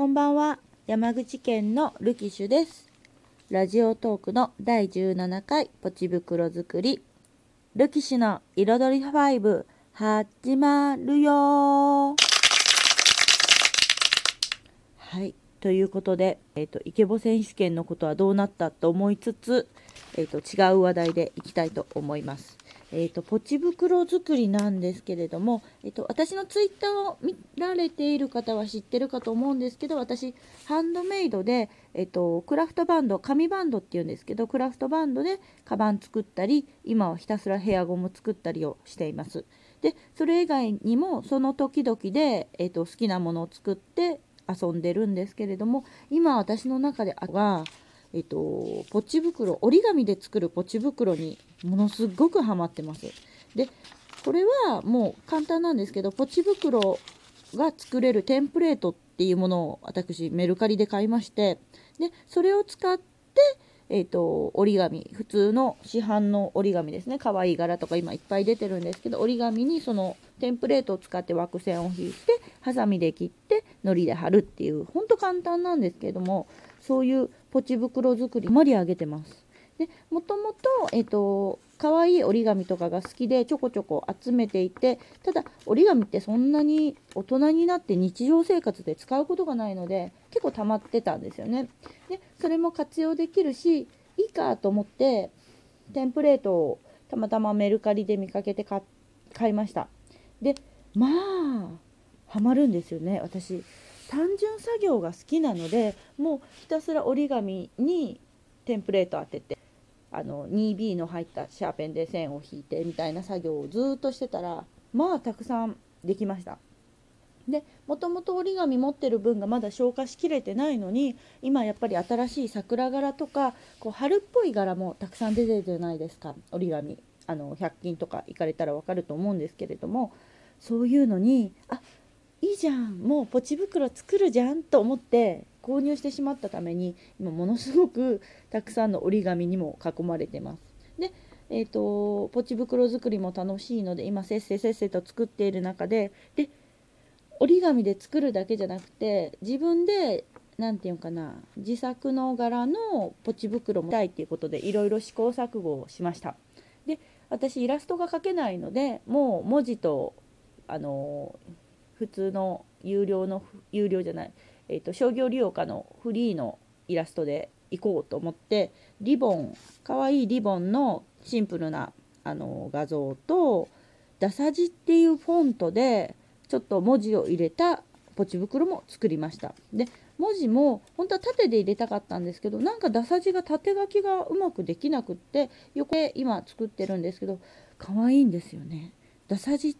こんばんは。山口県のルキシュです。ラジオトークの第17回ポチ袋作り。ルキシュの彩り5始まるよ。はい。ということで、えーと、イケボ選手権のことはどうなったと思いつつ、えーと違う話題でいきたいと思います。えーと、ポチ袋作りなんですけれども、えーと、私のツイッターを見られている方は知ってるかと思うんですけど私ハンドメイドで、えーと、クラフトバンド紙バンドっていうんですけどクラフトバンドでカバン作ったり今はひたすらヘアゴム作ったりをしています。でそれ以外にもその時々で、えー、と好きなものを作って遊んでるんですけれども今私の中ではえっと、ポチ袋折り紙で作るポチ袋にものすごくハマってます。でこれはもう簡単なんですけどポチ袋が作れるテンプレートっていうものを私メルカリで買いましてでそれを使って、えーと、折り紙普通の市販の折り紙ですね可愛い柄とか今いっぱい出てるんですけど折り紙にそのテンプレートを使って枠線を引いてハサミで切って糊で貼るっていうほんと簡単なんですけどもそういうポチ袋作り盛り上げてます。でもともと,、えーと、可愛い折り紙とかが好きでちょこちょこ集めていてただ折り紙ってそんなに大人になって日常生活で使うことがないので結構溜まってたんですよね。でそれも活用できるしいいかと思ってテンプレートをたまたまメルカリで見かけて買いました。でまあハマるんですよね私単純作業が好きなのでもうひたすら折り紙にテンプレート当ててあの 2B の入ったシャーペンで線を引いてみたいな作業をずっとしてたらまあたくさんできました。でもともと折り紙持ってる分がまだ消化しきれてないのに今やっぱり新しい桜柄とかこう春っぽい柄もたくさん出てるじゃないですか折り紙あの100均とか行かれたら分かると思うんですけれどもそういうのにあいいじゃんもうポチ袋作るじゃんと思って購入してしまったために今ものすごくたくさんの折り紙にも囲まれてます。でえーと、ポチ袋作りも楽しいので今せっせせっせと作っている中でで折り紙で作るだけじゃなくて自分で何て言うかな自作の柄のポチ袋も見たいっていうことでいろいろ試行錯誤をしましたで私イラストが描けないのでもう文字とあの普通の有料の有料じゃない、えーと、商業利用価のフリーのイラストでいこうと思ってリボンかわいいリボンのシンプルなあの画像とダサ字っていうフォントでちょっと文字を入れたポチ袋も作りました。で文字も本当は縦で入れたかったんですけどなんかダサ字が縦書きがうまくできなくって横で今作ってるんですけど可愛いんですよね。ダサ字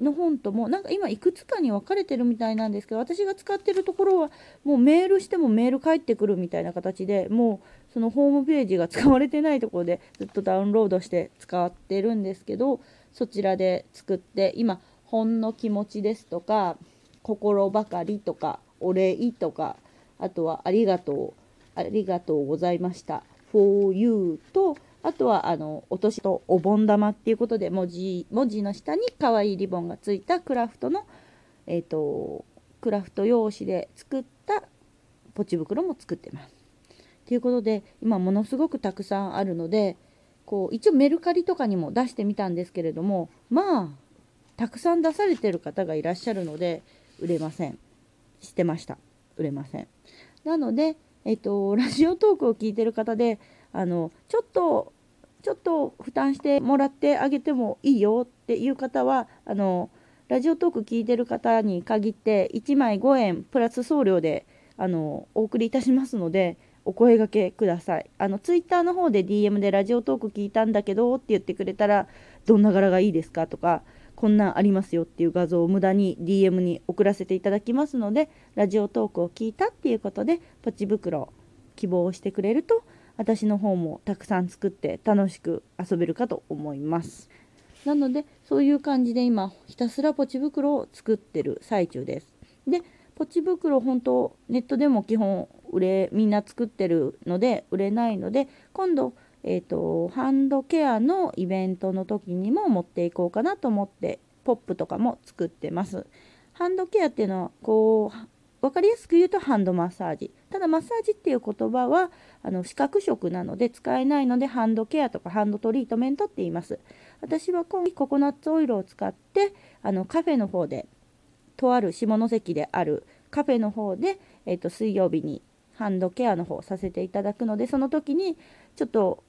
の本ともなんか今いくつかに分かれてるみたいなんですけど私が使ってるところはもうメールしてもメール返ってくるみたいな形でもうそのホームページが使われてないところでずっとダウンロードして使ってるんですけどそちらで作って今「ほんの気持ち」ですとか「心ばかり」とか「お礼」とかあとは「ありがとう」「ありがとうございました」「for you」と「あとはあのお年とお盆玉っていうことで文字文字の下に可愛いリボンがついたクラフトの、えーと、クラフト用紙で作ったポチ袋も作ってます。ということで今ものすごくたくさんあるのでこう一応メルカリとかにも出してみたんですけれどもまあたくさん出されてる方がいらっしゃるので売れません。知ってました。売れません。なので、えっと、ラジオトークを聞いてる方であのちょっとちょっと負担してもらってあげてもいいよっていう方はあのラジオトーク聞いてる方に限って1枚5円プラス送料であのお送りいたしますのでお声がけください。あのツイッターの方で DM でラジオトーク聞いたんだけどって言ってくれたらどんな柄がいいですかとかこんなんありますよっていう画像を無駄に DM に送らせていただきますのでラジオトークを聞いたっていうことでポチ袋希望してくれると私の方もたくさん作って楽しく遊べるかと思います。なのでそういう感じで今ひたすらポチ袋を作ってる最中です。でポチ袋本当ネットでも基本売れみんな作ってるので売れないので今度えーと、ハンドケアのイベントの時にも持っていこうかなと思ってポップとかも作ってます。ハンドケアっていうのはこう分かりやすく言うとハンドマッサージ。ただマッサージっていう言葉はあの視覚色なので使えないのでハンドケアとかハンドトリートメントって言います。私は今ココナッツオイルを使ってあのカフェの方でとある下関であるカフェの方で、えーと、水曜日にハンドケアの方させていただくのでその時にちょっと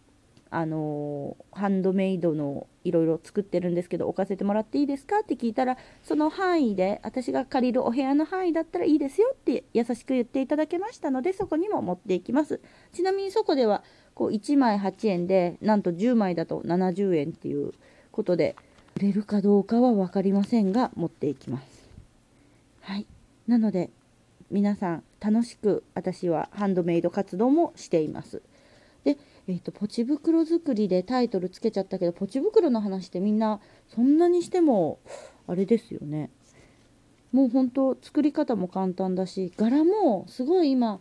あの、ハンドメイドのいろいろ作ってるんですけど置かせてもらっていいですか？って聞いたらその範囲で私が借りるお部屋の範囲だったらいいですよって優しく言っていただけましたのでそこにも持っていきます。ちなみにそこではこう1枚8円でなんと10枚だと70円っていうことで売れるかどうかは分かりませんが持っていきます。はい。なので皆さん楽しく私はハンドメイド活動もしています。でえーと、ポチ袋作りでタイトルつけちゃったけどポチ袋の話ってみんなそんなにしてもあれですよね。もう本当作り方も簡単だし柄もすごい今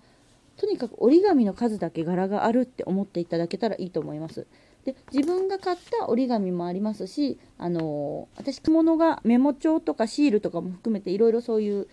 とにかく折り紙の数だけ柄があるって思っていただけたらいいと思います。で自分が買った折り紙もありますしあのー、私着物がメモ帳とかシールとかも含めていろいろそういう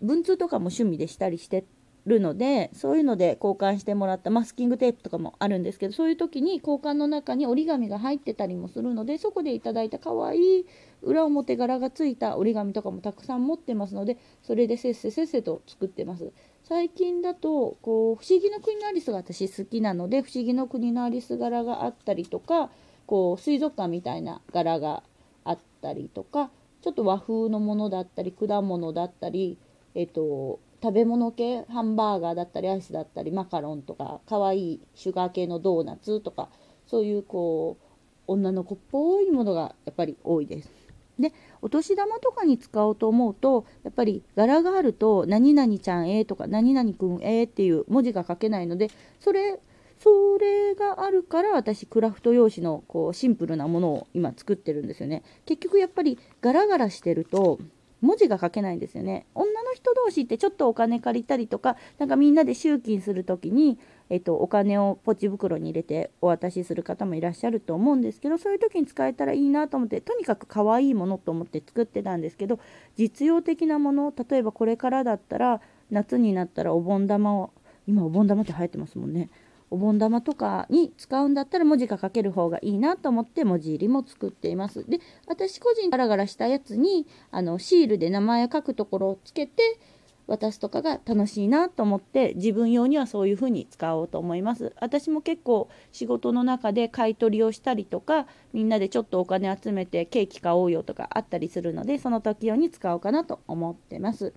文通とかも趣味でしたりしてるのでそういうので交換してもらったマスキングテープとかもあるんですけどそういう時に交換の中に折り紙が入ってたりもするのでそこでいただいた可愛い裏表柄がついた折り紙とかもたくさん持ってますのでそれでせっせせっせと作ってます。最近だとこう不思議の国のアリスが私好きなので不思議の国のアリス柄があったりとかこう水族館みたいな柄があったりとかちょっと和風のものだったり果物だったりえっと食べ物系ハンバーガーだったりアイスだったりマカロンとか可愛いシュガー系のドーナツとかそういうこう女の子っぽいものがやっぱり多いです。でお年玉とかに使おうと思うとやっぱり柄があると「何々ちゃんえ」とか「何々くんえ」っていう文字が書けないのでそれそれがあるから私クラフト用紙のこうシンプルなものを今作ってるんですよね結局やっぱりガラガラしてると文字が書けないんですよね。女の人同士ってちょっとお金借りたりとか、なんかみんなで集金する時に、えっと、お金をポチ袋に入れてお渡しする方もいらっしゃると思うんですけど、そういう時に使えたらいいなと思って、とにかく可愛いものと思って作ってたんですけど、実用的なもの、例えばこれからだったら、夏になったらお盆玉を、今お盆玉って流行ってますもんね。お盆玉とかに使うんだったら文字が書ける方がいいなと思って文字入りも作っています。で、私個人ガラガラしたやつにあのシールで名前を書くところをつけて渡すとかが楽しいなと思って自分用にはそういうふうに使おうと思います。私も結構仕事の中で買い取りをしたりとかみんなでちょっとお金集めてケーキ買おうよとかあったりするのでその時用に使おうかなと思ってます。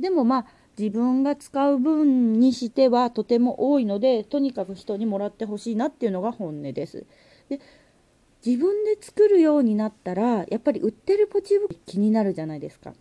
でもまあ自分が使う分にしてはとても多いのでとにかく人にもらってほしいなっていうのが本音です。で自分で作るようになったらやっぱり売ってるポチ袋気になるじゃないですか。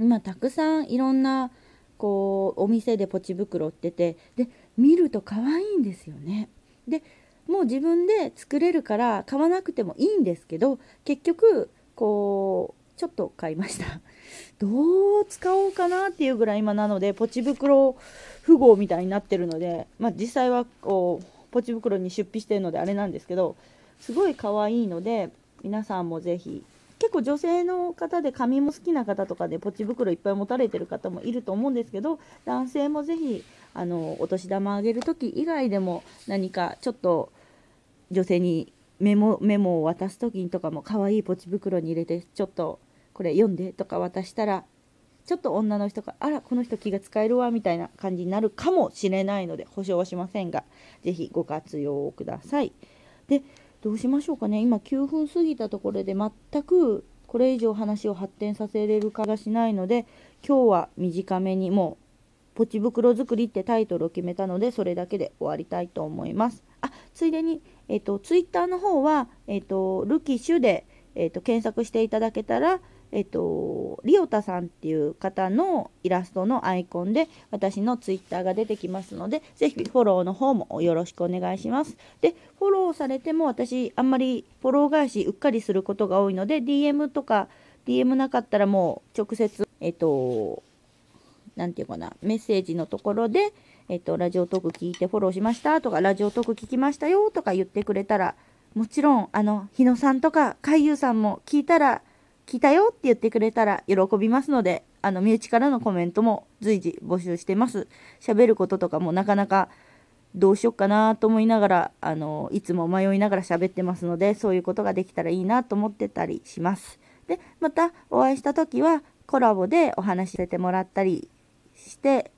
今たくさんいろんなこうお店でポチ袋売っててで見ると可愛いんですよね。でもう自分で作れるから買わなくてもいいんですけど結局こうちょっと買いました。どう使おうかなっていうぐらい今なので、ポチ袋符号みたいになってるので、まあ、実際はこう、ポチ袋に出費してるのであれなんですけど、すごい可愛いので、皆さんもぜひ、結構女性の方で紙も好きな方とかでポチ袋いっぱい持たれてる方もいると思うんですけど、男性もぜひ、あの、お年玉あげる時以外でも何かちょっと女性にメモメモを渡す時にとかも可愛いポチ袋に入れてちょっとこれ読んでとか渡したらちょっと女の人があらこの人気が使えるわみたいな感じになるかもしれないので保証はしませんが是非ご活用ください。でどうしましょうかね今9分過ぎたところで全くこれ以上話を発展させれるかがしないので今日は短めにもうポチ袋作りってタイトルを決めたのでそれだけで終わりたいと思います。あついでに、えっと、ツイッターの方は、えっと、ルキッシュで、えっと、検索していただけたらえっと、リオタさんっていう方のイラストのアイコンで私のツイッターが出てきますので、ぜひフォローの方もよろしくお願いします。で、フォローされても私、あんまりフォロー返しうっかりすることが多いので、DM とか、DM なかったらもう直接、えっと、なんていうかな、メッセージのところで、えっと、ラジオトーク聞いてフォローしましたとか、ラジオトーク聞きましたよとか言ってくれたら、もちろん、あの、日野さんとか、海優さんも聞いたら、聞いたよって言ってくれたら喜びますので、あの身内からのコメントも随時募集してます。喋ることとかもなかなかどうしよっかなと思いながらあのいつも迷いながら喋ってますのでそういうことができたらいいなと思ってたりします。でまたお会いした時はコラボでお話しさせてもらったりして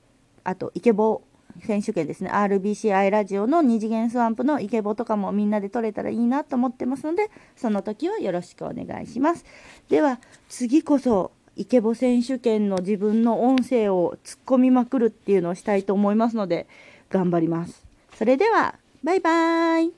あとイケボ選手権ですね。RBCI ラジオの二次元スワンプのイケボとかもみんなで撮れたらいいなと思ってますのでその時はよろしくお願いします。では次こそイケボ選手権の自分の音声を突っ込みまくるっていうのをしたいと思いますので頑張ります。それではバイバーイ。